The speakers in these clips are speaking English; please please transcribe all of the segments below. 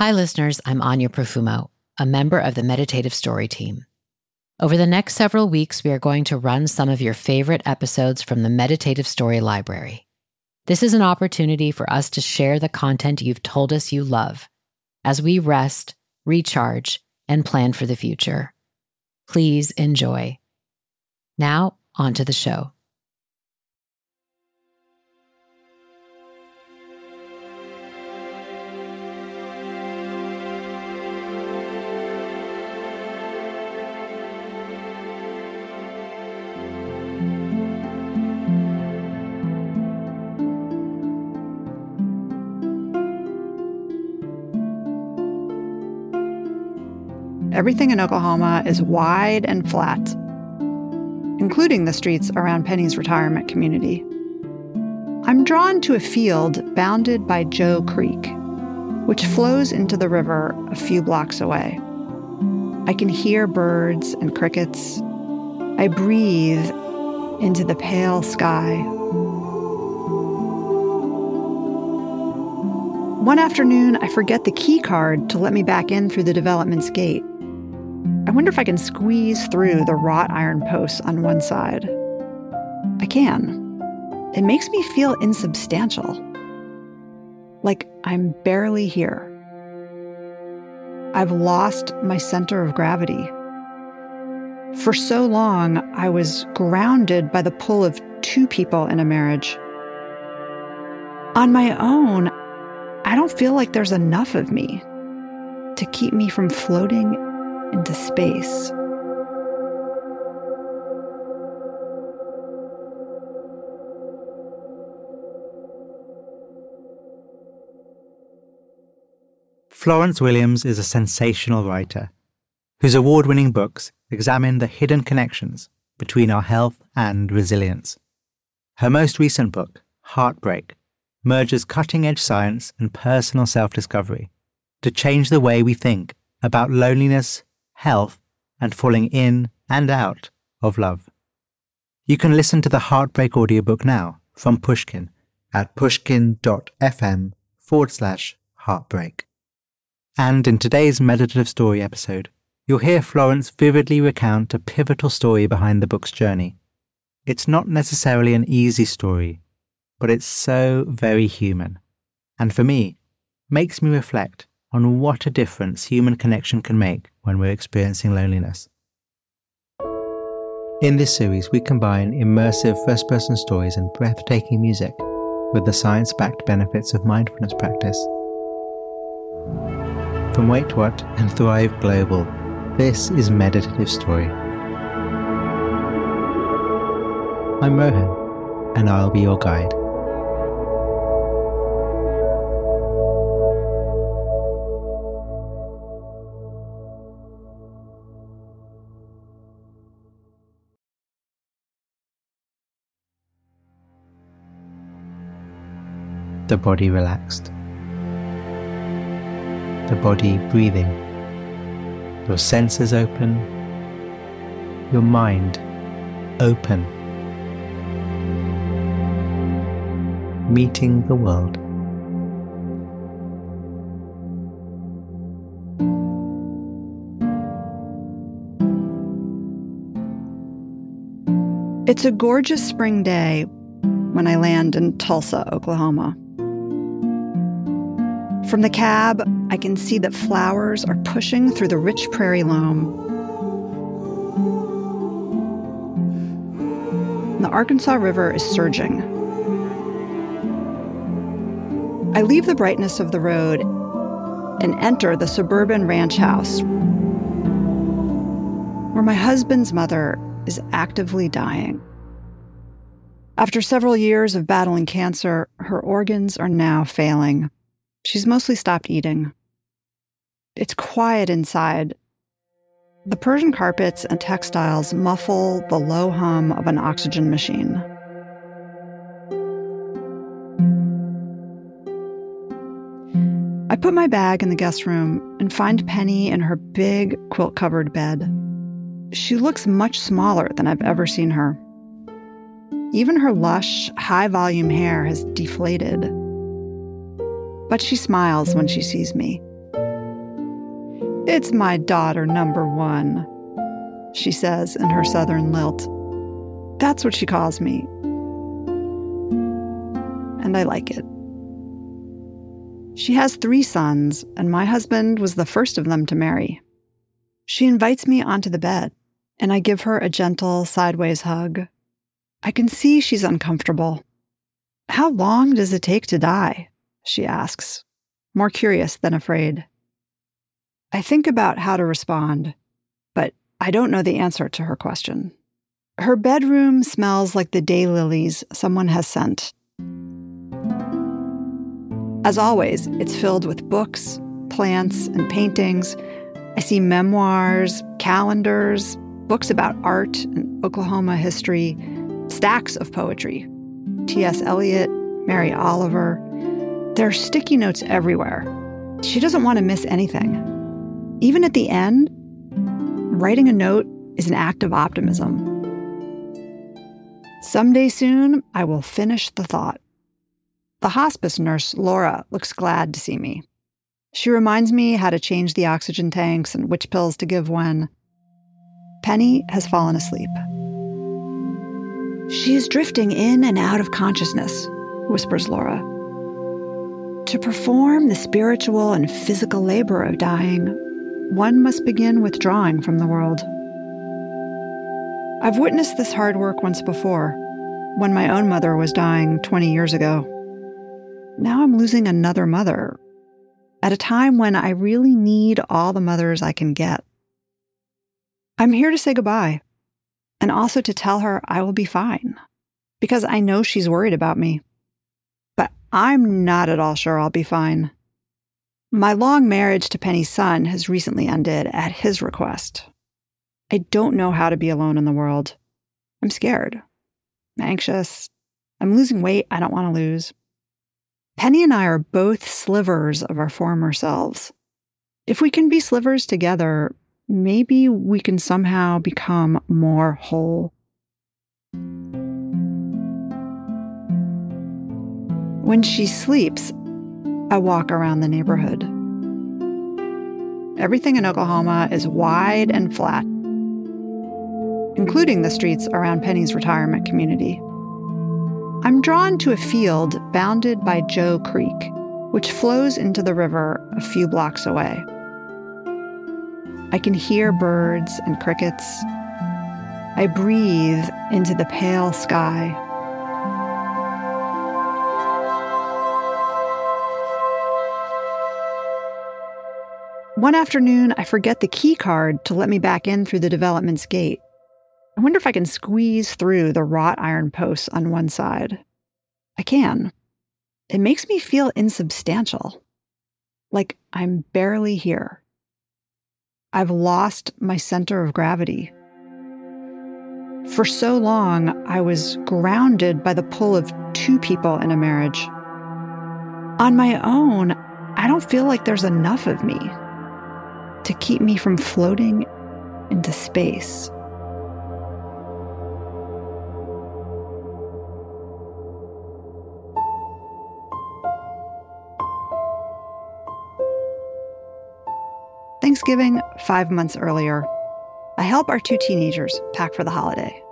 Hi, listeners. I'm Anya Profumo, a member of the Meditative Story team. Over the next several weeks, we are going to run some of your favorite episodes from the Meditative Story Library. This is an opportunity for us to share the content you've told us you love as we rest, recharge, and plan for the future. Please enjoy. Now, on to the show. Everything in Oklahoma is wide and flat, including the streets around Penny's retirement community. I'm drawn to a field bounded by Joe Creek, which flows into the river a few blocks away. I can hear birds and crickets. I breathe into the pale sky. One afternoon, I forget the key card to let me back in through the development's gate. I wonder if I can squeeze through the wrought iron posts on one side. I can. It makes me feel insubstantial. Like I'm barely here. I've lost my center of gravity. For so long, I was grounded by the pull of two people in a marriage. On my own, I don't feel like there's enough of me to keep me from floating into space. Florence Williams is a sensational writer whose award winning books examine the hidden connections between our health and resilience. Her most recent book, Heartbreak, merges cutting edge science and personal self discovery to change the way we think about loneliness, health, and falling in and out of love. You can listen to the Heartbreak audiobook now from Pushkin at pushkin.fm forward slash heartbreak. And in today's meditative story episode, you'll hear Florence vividly recount a pivotal story behind the book's journey. It's not necessarily an easy story, but it's so very human. And for me, makes me reflect on what a difference human connection can make when we're experiencing loneliness. In this series, we combine immersive first person stories and breathtaking music with the science backed benefits of mindfulness practice. From Wait What and Thrive Global, this is Meditative Story. I'm Rohan, and I'll be your guide. The body relaxed, the body breathing, your senses open, your mind open, meeting the world. It's a gorgeous spring day when I land in Tulsa, Oklahoma. From the cab, I can see that flowers are pushing through the rich prairie loam. The Arkansas River is surging. I leave the brightness of the road and enter the suburban ranch house where my husband's mother is actively dying. After several years of battling cancer, her organs are now failing. She's mostly stopped eating. It's quiet inside. The Persian carpets and textiles muffle the low hum of an oxygen machine. I put my bag in the guest room and find Penny in her big quilt covered bed. She looks much smaller than I've ever seen her. Even her lush, high volume hair has deflated but she smiles when she sees me. It's my daughter, number one, she says in her southern lilt. That's what she calls me. And I like it. She has three sons, and my husband was the first of them to marry. She invites me onto the bed, and I give her a gentle sideways hug. I can see she's uncomfortable. How long does it take to die? She asks, more curious than afraid. I think about how to respond, but I don't know the answer to her question. Her bedroom smells like the daylilies someone has sent. As always, it's filled with books, plants, and paintings. I see memoirs, calendars, books about art and Oklahoma history, stacks of poetry. T.S. Eliot, Mary Oliver. There are sticky notes everywhere. She doesn't want to miss anything. Even at the end, writing a note is an act of optimism. Someday soon, I will finish the thought. The hospice nurse, Laura, looks glad to see me. She reminds me how to change the oxygen tanks and which pills to give when. Penny has fallen asleep. She is drifting in and out of consciousness, whispers Laura. To perform the spiritual and physical labor of dying, one must begin withdrawing from the world. I've witnessed this hard work once before, when my own mother was dying 20 years ago. Now I'm losing another mother at a time when I really need all the mothers I can get. I'm here to say goodbye and also to tell her I will be fine because I know she's worried about me. I'm not at all sure I'll be fine. My long marriage to Penny's son has recently ended at his request. I don't know how to be alone in the world. I'm scared, I'm anxious. I'm losing weight I don't want to lose. Penny and I are both slivers of our former selves. If we can be slivers together, maybe we can somehow become more whole. When she sleeps, I walk around the neighborhood. Everything in Oklahoma is wide and flat, including the streets around Penny's retirement community. I'm drawn to a field bounded by Joe Creek, which flows into the river a few blocks away. I can hear birds and crickets. I breathe into the pale sky. One afternoon, I forget the key card to let me back in through the development's gate. I wonder if I can squeeze through the wrought iron posts on one side. I can. It makes me feel insubstantial, like I'm barely here. I've lost my center of gravity. For so long, I was grounded by the pull of two people in a marriage. On my own, I don't feel like there's enough of me to keep me from floating into space. Thanksgiving, five months earlier, I help our two teenagers pack for the holiday.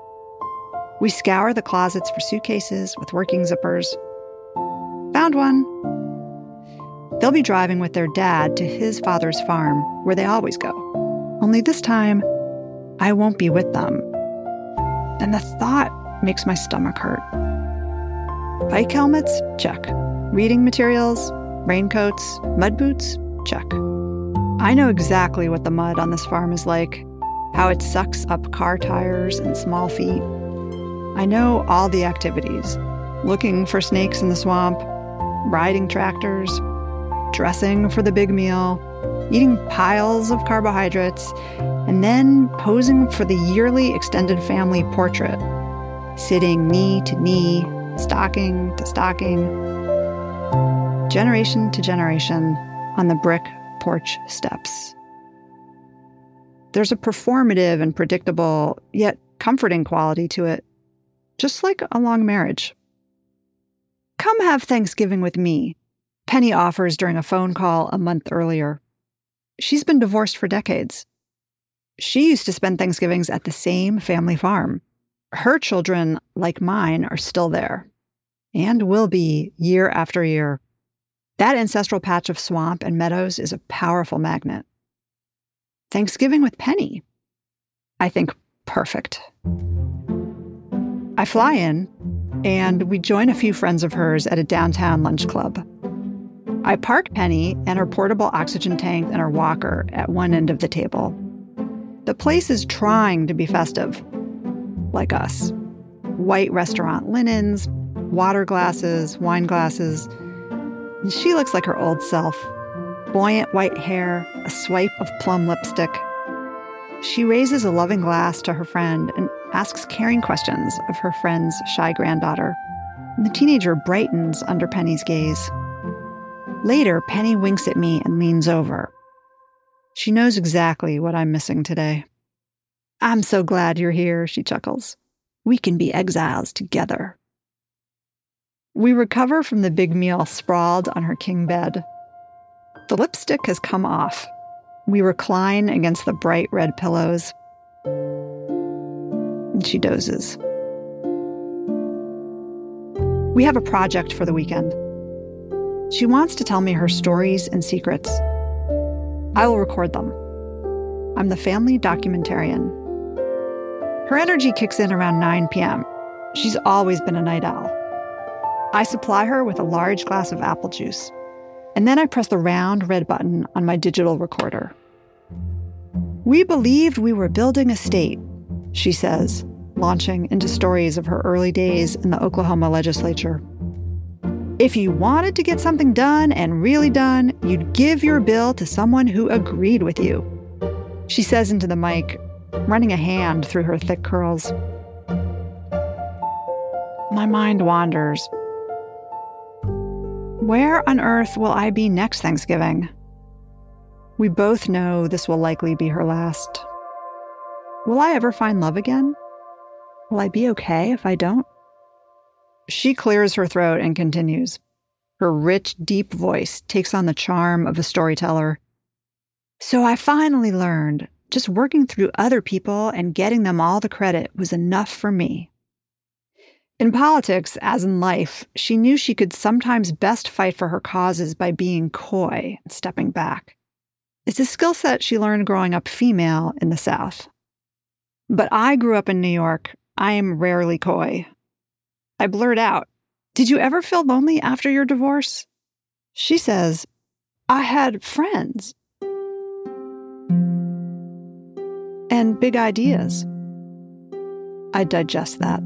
We scour the closets for suitcases with working zippers. Found one. They'll be driving with their dad to his father's farm, where they always go. Only this time, I won't be with them. And the thought makes my stomach hurt. Bike helmets? Check. Reading materials? Raincoats? Mud boots? Check. I know exactly what the mud on this farm is like, how it sucks up car tires and small feet. I know all the activities looking for snakes in the swamp, riding tractors, dressing for the big meal, eating piles of carbohydrates, and then posing for the yearly extended family portrait, sitting knee to knee, stocking to stocking, generation to generation on the brick porch steps. There's a performative and predictable, yet comforting quality to it, just like a long marriage. Come have Thanksgiving with me, Penny offers during a phone call a month earlier. She's been divorced for decades. She used to spend Thanksgivings at the same family farm. Her children, like mine, are still there and will be year after year. That ancestral patch of swamp and meadows is a powerful magnet. Thanksgiving with Penny. I think perfect. I fly in, and we join a few friends of hers at a downtown lunch club. I park Penny and her portable oxygen tank and her walker at one end of the table. The place is trying to be festive, like us. White restaurant linens, water glasses, wine glasses. And she looks like her old self buoyant white hair, a swipe of plum lipstick. She raises a loving glass to her friend and asks caring questions of her friend's shy granddaughter. The teenager brightens under Penny's gaze. Later, Penny winks at me and leans over. She knows exactly what I'm missing today. I'm so glad you're here, she chuckles. We can be exiles together. We recover from the big meal sprawled on her king bed. The lipstick has come off. We recline against the bright red pillows. And she dozes. We have a project for the weekend. She wants to tell me her stories and secrets. I will record them. I'm the family documentarian. Her energy kicks in around 9 p.m. She's always been a night owl. I supply her with a large glass of apple juice, and then I press the round red button on my digital recorder. We believed we were building a state, she says, launching into stories of her early days in the Oklahoma legislature. If you wanted to get something done and really done, you'd give your bill to someone who agreed with you. She says into the mic, running a hand through her thick curls. My mind wanders. Where on earth will I be next Thanksgiving? We both know this will likely be her last. Will I ever find love again? Will I be okay if I don't? She clears her throat and continues. Her rich, deep voice takes on the charm of a storyteller. So I finally learned just working through other people and getting them all the credit was enough for me. In politics, as in life, she knew she could sometimes best fight for her causes by being coy and stepping back. It's a skill set she learned growing up female in the South. But I grew up in New York. I am rarely coy. I blurt out, Did you ever feel lonely after your divorce? She says, I had friends and big ideas. I digest that.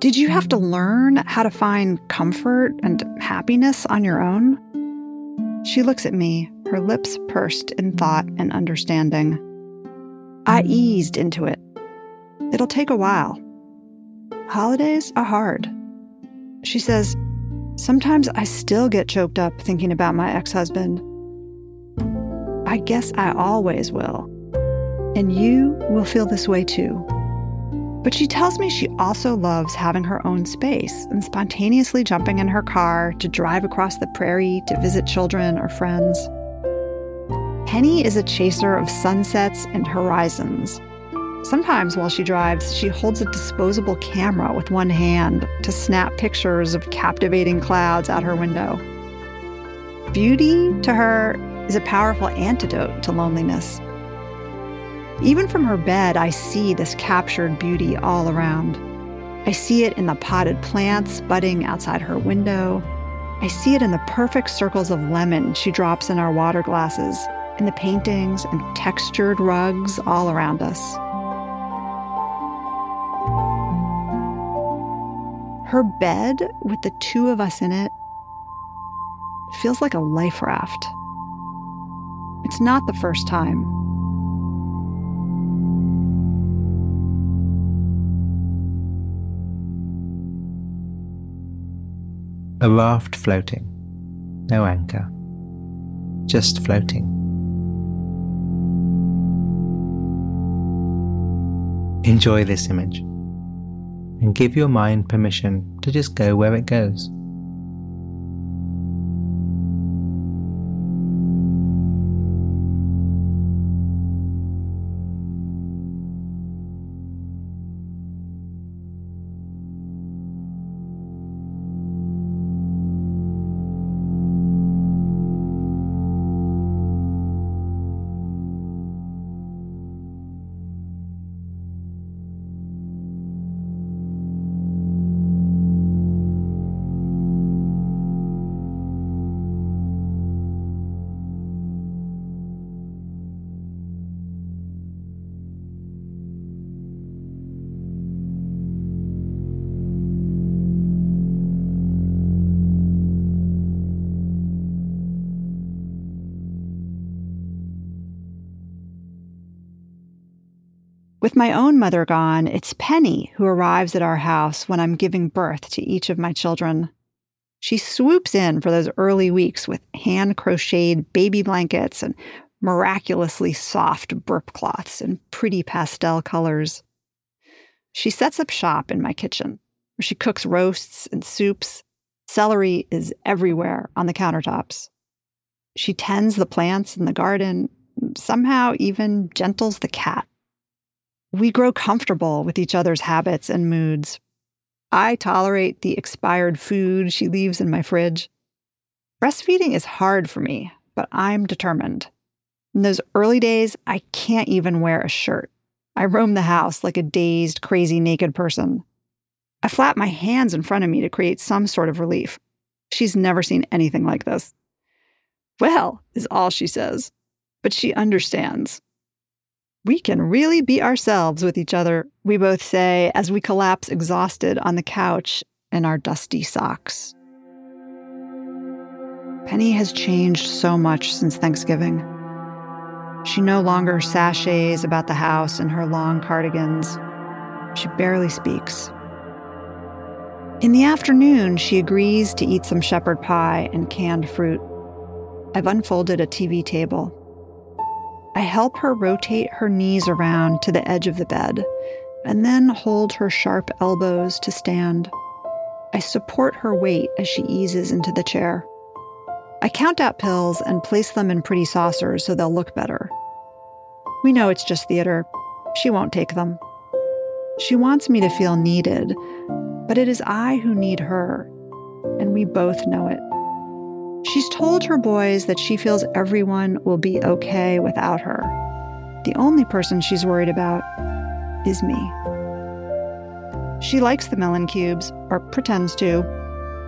Did you have to learn how to find comfort and happiness on your own? She looks at me, her lips pursed in thought and understanding. I eased into it. It'll take a while. Holidays are hard. She says, Sometimes I still get choked up thinking about my ex husband. I guess I always will. And you will feel this way too. But she tells me she also loves having her own space and spontaneously jumping in her car to drive across the prairie to visit children or friends. Penny is a chaser of sunsets and horizons. Sometimes while she drives, she holds a disposable camera with one hand to snap pictures of captivating clouds out her window. Beauty, to her, is a powerful antidote to loneliness. Even from her bed, I see this captured beauty all around. I see it in the potted plants budding outside her window. I see it in the perfect circles of lemon she drops in our water glasses, in the paintings and textured rugs all around us. Her bed, with the two of us in it, feels like a life raft. It's not the first time. A raft floating, no anchor, just floating. Enjoy this image and give your mind permission to just go where it goes. With my own mother gone, it's Penny who arrives at our house when I'm giving birth to each of my children. She swoops in for those early weeks with hand crocheted baby blankets and miraculously soft burp cloths in pretty pastel colors. She sets up shop in my kitchen, where she cooks roasts and soups. Celery is everywhere on the countertops. She tends the plants in the garden, somehow even gentles the cat. We grow comfortable with each other's habits and moods. I tolerate the expired food she leaves in my fridge. Breastfeeding is hard for me, but I'm determined. In those early days, I can't even wear a shirt. I roam the house like a dazed, crazy, naked person. I flap my hands in front of me to create some sort of relief. She's never seen anything like this. Well, is all she says, but she understands. We can really be ourselves with each other, we both say as we collapse exhausted on the couch in our dusty socks. Penny has changed so much since Thanksgiving. She no longer sashays about the house in her long cardigans. She barely speaks. In the afternoon, she agrees to eat some shepherd pie and canned fruit. I've unfolded a TV table I help her rotate her knees around to the edge of the bed and then hold her sharp elbows to stand. I support her weight as she eases into the chair. I count out pills and place them in pretty saucers so they'll look better. We know it's just theater. She won't take them. She wants me to feel needed, but it is I who need her, and we both know it. She's told her boys that she feels everyone will be okay without her. The only person she's worried about is me. She likes the melon cubes, or pretends to.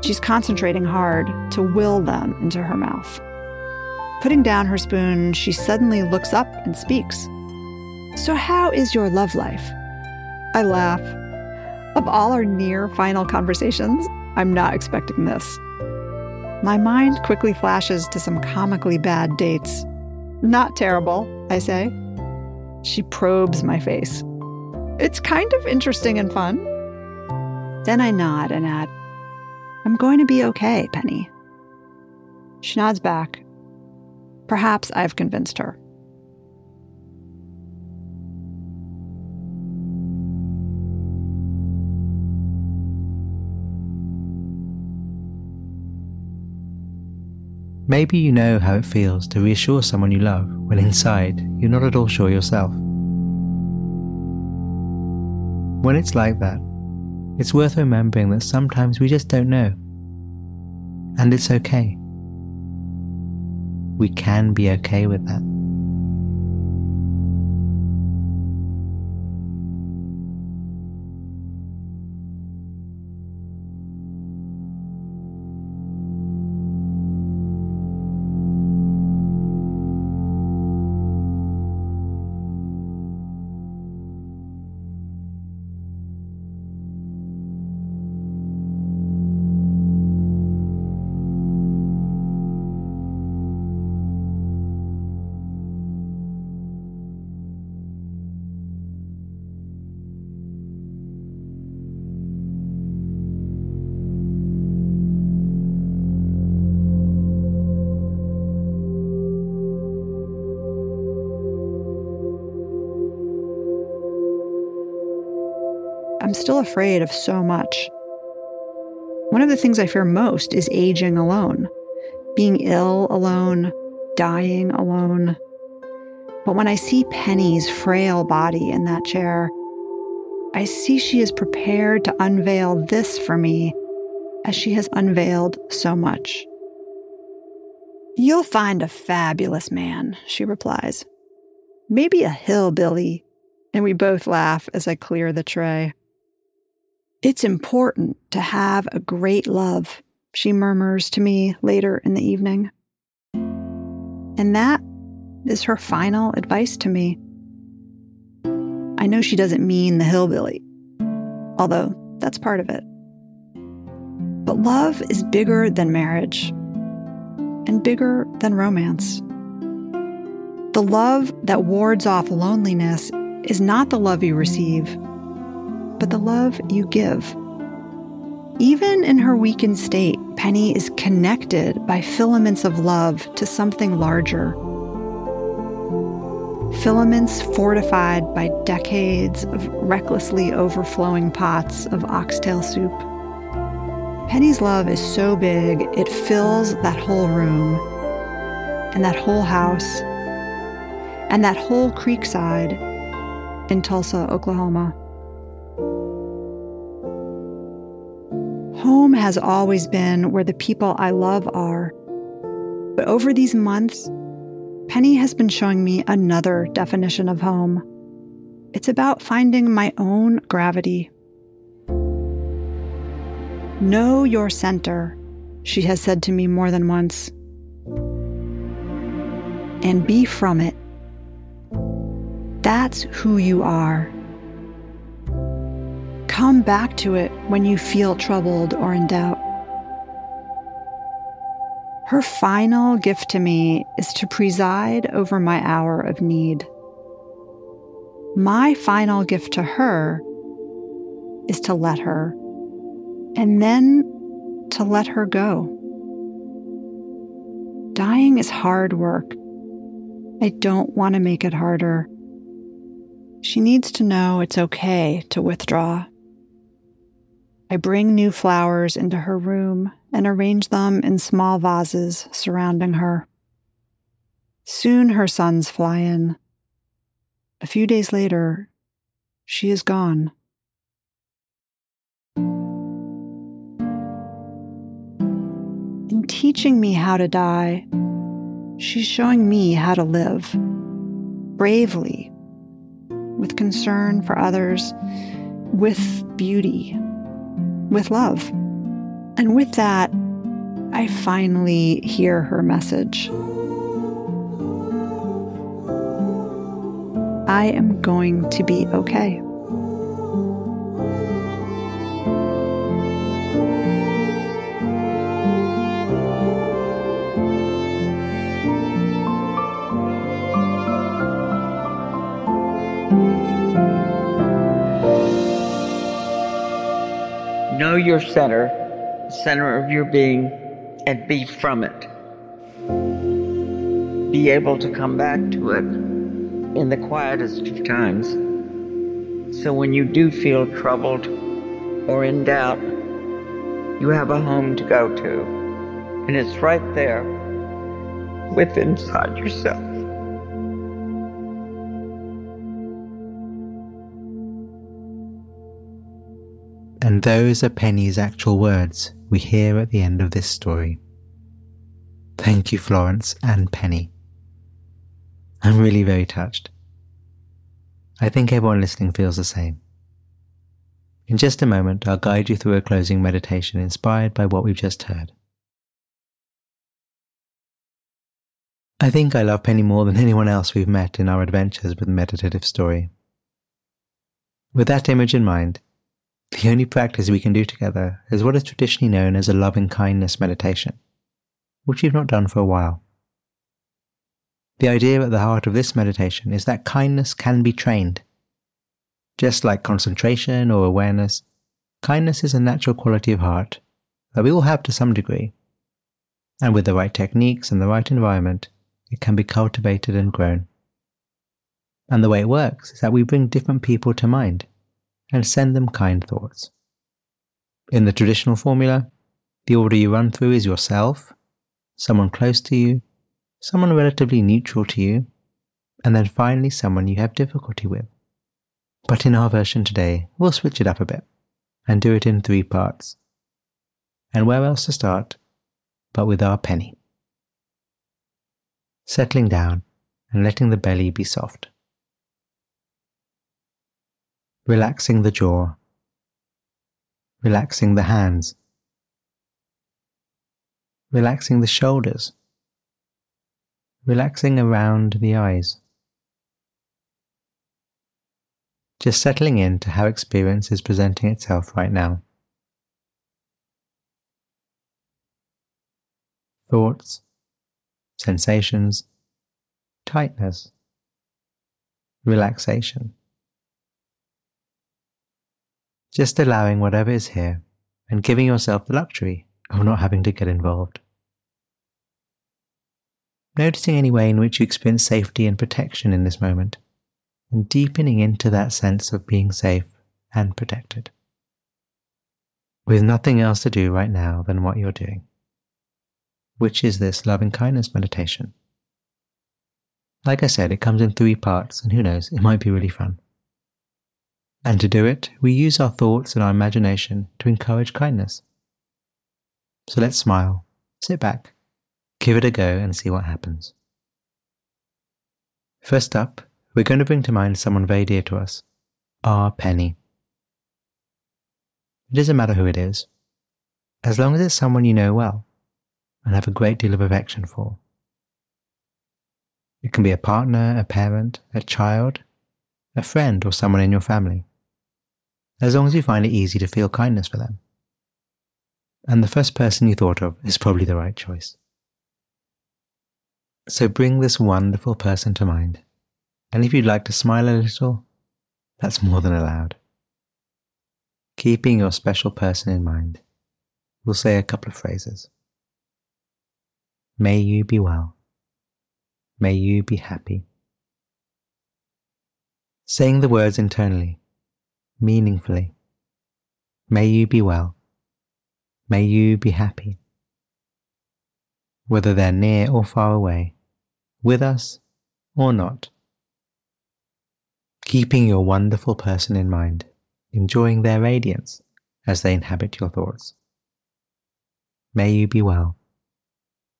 She's concentrating hard to will them into her mouth. Putting down her spoon, she suddenly looks up and speaks. So, how is your love life? I laugh. Of all our near final conversations, I'm not expecting this. My mind quickly flashes to some comically bad dates. Not terrible, I say. She probes my face. It's kind of interesting and fun. Then I nod and add, I'm going to be okay, Penny. She nods back. Perhaps I've convinced her. Maybe you know how it feels to reassure someone you love when inside you're not at all sure yourself. When it's like that, it's worth remembering that sometimes we just don't know. And it's okay. We can be okay with that. Afraid of so much. One of the things I fear most is aging alone, being ill alone, dying alone. But when I see Penny's frail body in that chair, I see she is prepared to unveil this for me as she has unveiled so much. You'll find a fabulous man, she replies. Maybe a hillbilly. And we both laugh as I clear the tray. It's important to have a great love, she murmurs to me later in the evening. And that is her final advice to me. I know she doesn't mean the hillbilly, although that's part of it. But love is bigger than marriage and bigger than romance. The love that wards off loneliness is not the love you receive, but the love you give. Even in her weakened state, Penny is connected by filaments of love to something larger. Filaments fortified by decades of recklessly overflowing pots of oxtail soup. Penny's love is so big, it fills that whole room, and that whole house, and that whole creekside in Tulsa, Oklahoma. Has always been where the people I love are. But over these months, Penny has been showing me another definition of home. It's about finding my own gravity. Know your center, she has said to me more than once. And be from it. That's who you are. Come back to it when you feel troubled or in doubt. Her final gift to me is to preside over my hour of need. My final gift to her is to let her, and then to let her go. Dying is hard work. I don't want to make it harder. She needs to know it's okay to withdraw. I bring new flowers into her room and arrange them in small vases surrounding her. Soon her sons fly in. A few days later, she is gone. In teaching me how to die, she's showing me how to live bravely, with concern for others, with beauty with love. And with that, I finally hear her message. I am going to be okay. Your center, center of your being, and be from it. Be able to come back to it in the quietest of times. So when you do feel troubled or in doubt, you have a home to go to. And it's right there within inside yourself. Those are Penny's actual words we hear at the end of this story. Thank you, Florence and Penny. I'm really very touched. I think everyone listening feels the same. In just a moment, I'll guide you through a closing meditation inspired by what we've just heard. I think I love Penny more than anyone else we've met in our adventures with Meditative Story. With that image in mind, the only practice we can do together is what is traditionally known as a loving kindness meditation, which we've not done for a while. The idea at the heart of this meditation is that kindness can be trained. Just like concentration or awareness, kindness is a natural quality of heart that we all have to some degree. And with the right techniques and the right environment, it can be cultivated and grown. And the way it works is that we bring different people to mind and send them kind thoughts. In the traditional formula, the order you run through is yourself, someone close to you, someone relatively neutral to you, and then finally someone you have difficulty with. But in our version today, we'll switch it up a bit and do it in three parts. And where else to start but with our penny? Settling down and letting the belly be soft relaxing the jaw, relaxing the hands, relaxing the shoulders, relaxing around the eyes. Just settling into how experience is presenting itself right now. Thoughts, sensations, tightness, relaxation. Just allowing whatever is here and giving yourself the luxury of not having to get involved. Noticing any way in which you experience safety and protection in this moment, and deepening into that sense of being safe and protected. With nothing else to do right now than what you're doing, which is this loving kindness meditation. Like I said, it comes in three parts, and who knows, it might be really fun. And to do it, we use our thoughts and our imagination to encourage kindness. So let's smile, sit back, give it a go, and see what happens. First up, we're going to bring to mind someone very dear to us, our Penny. It doesn't matter who it is, as long as it's someone you know well and have a great deal of affection for. It can be a partner, a parent, a child, a friend, or someone in your family, as long as you find it easy to feel kindness for them. And the first person you thought of is probably the right choice. So bring this wonderful person to mind, and if you'd like to smile a little, that's more than allowed. Keeping your special person in mind, we'll say a couple of phrases. May you be well. May you be happy. Saying the words internally, meaningfully. May you be well. May you be happy. Whether they're near or far away, with us or not. Keeping your wonderful person in mind, enjoying their radiance as they inhabit your thoughts. May you be well.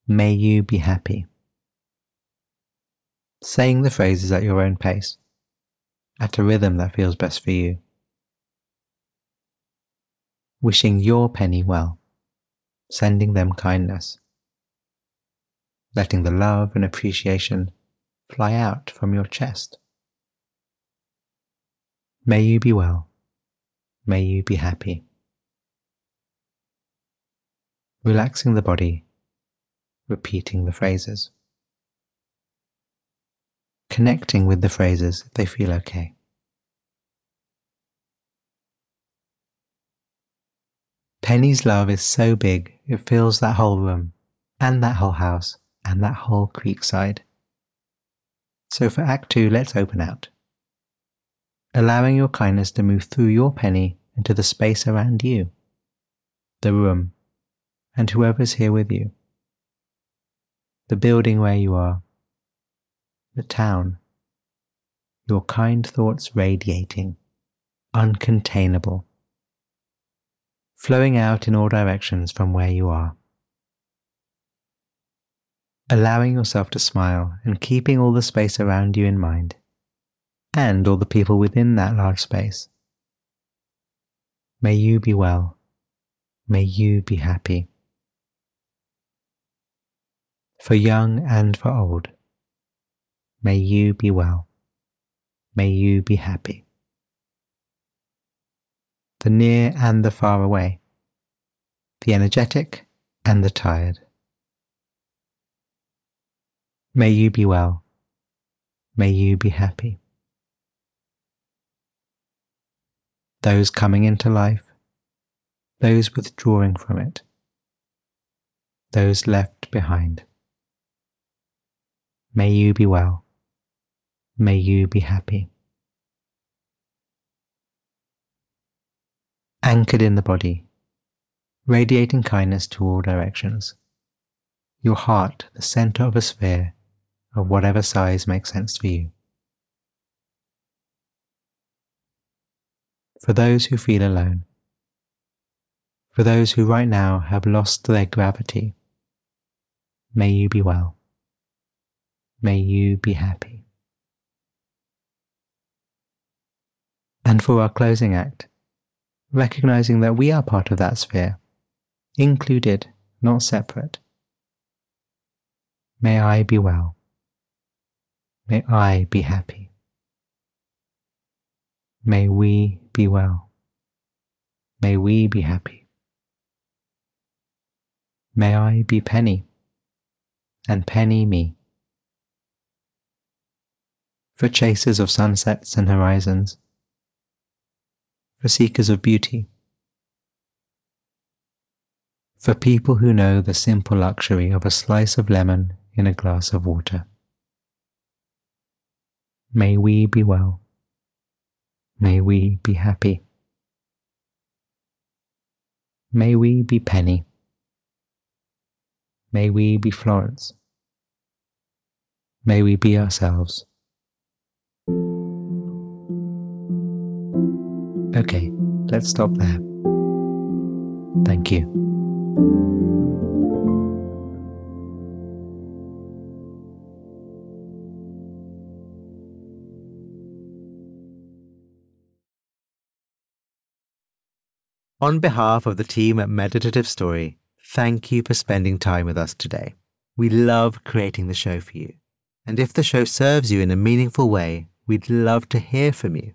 May you be happy saying the phrases at your own pace, at a rhythm that feels best for you. Wishing your penny well, sending them kindness, letting the love and appreciation fly out from your chest. May you be well. May you be happy. Relaxing the body, repeating the phrases connecting with the phrases if they feel okay. Penny's love is so big it fills that whole room, and that whole house, and that whole creekside. So for Act 2, let's open out. Allowing your kindness to move through your penny into the space around you, the room, and whoever's here with you, the building where you are, the town. Your kind thoughts radiating, uncontainable, flowing out in all directions from where you are. Allowing yourself to smile and keeping all the space around you in mind, and all the people within that large space. May you be well. May you be happy. For young and for old. May you be well. May you be happy. The near and the far away, the energetic and the tired. May you be well. May you be happy. Those coming into life, those withdrawing from it, those left behind. May you be well. May you be happy. Anchored in the body, radiating kindness to all directions. Your heart, the center of a sphere of whatever size makes sense for you. For those who feel alone, for those who right now have lost their gravity, may you be well. May you be happy. And for our closing act, recognizing that we are part of that sphere, included, not separate. May I be well. May I be happy. May we be well. May we be happy. May I be Penny, and Penny me. For chasers of sunsets and horizons, for seekers of beauty, for people who know the simple luxury of a slice of lemon in a glass of water. May we be well. May we be happy. May we be Penny. May we be Florence. May we be ourselves. Okay, let's stop there. Thank you. On behalf of the team at Meditative Story, thank you for spending time with us today. We love creating the show for you. And if the show serves you in a meaningful way, we'd love to hear from you.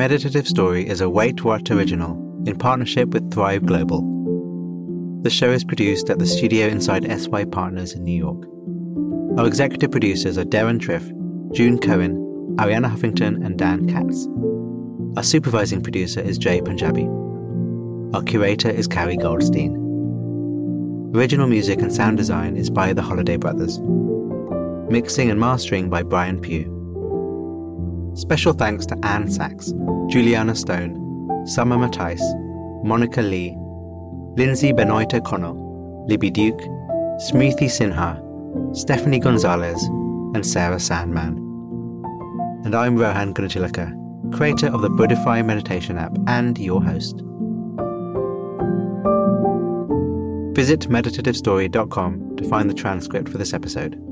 Meditative Story is a Wait What original in partnership with Thrive Global. The show is produced at the studio inside SY Partners in New York. Our executive producers are Deron Triff June Cohen, Arianna Huffington, and Dan Katz. Our supervising producer is Jay Punjabi. Our curator is Carrie Goldstein. Original music and sound design is by the Holladay Brothers. Mixing and mastering by Brian Pugh. Special thanks to Anne Sachs, Juliana Stone, Summer Matthijs, Monica Lee, Lindsay Benoit O'Connell, Libby Duke, Smriti Sinha, Stephanie Gonzalez, and Sarah Sandman. And I'm Rohan Gunatillake, creator of the Buddhify meditation app and your host. Visit meditativestory.com to find the transcript for this episode.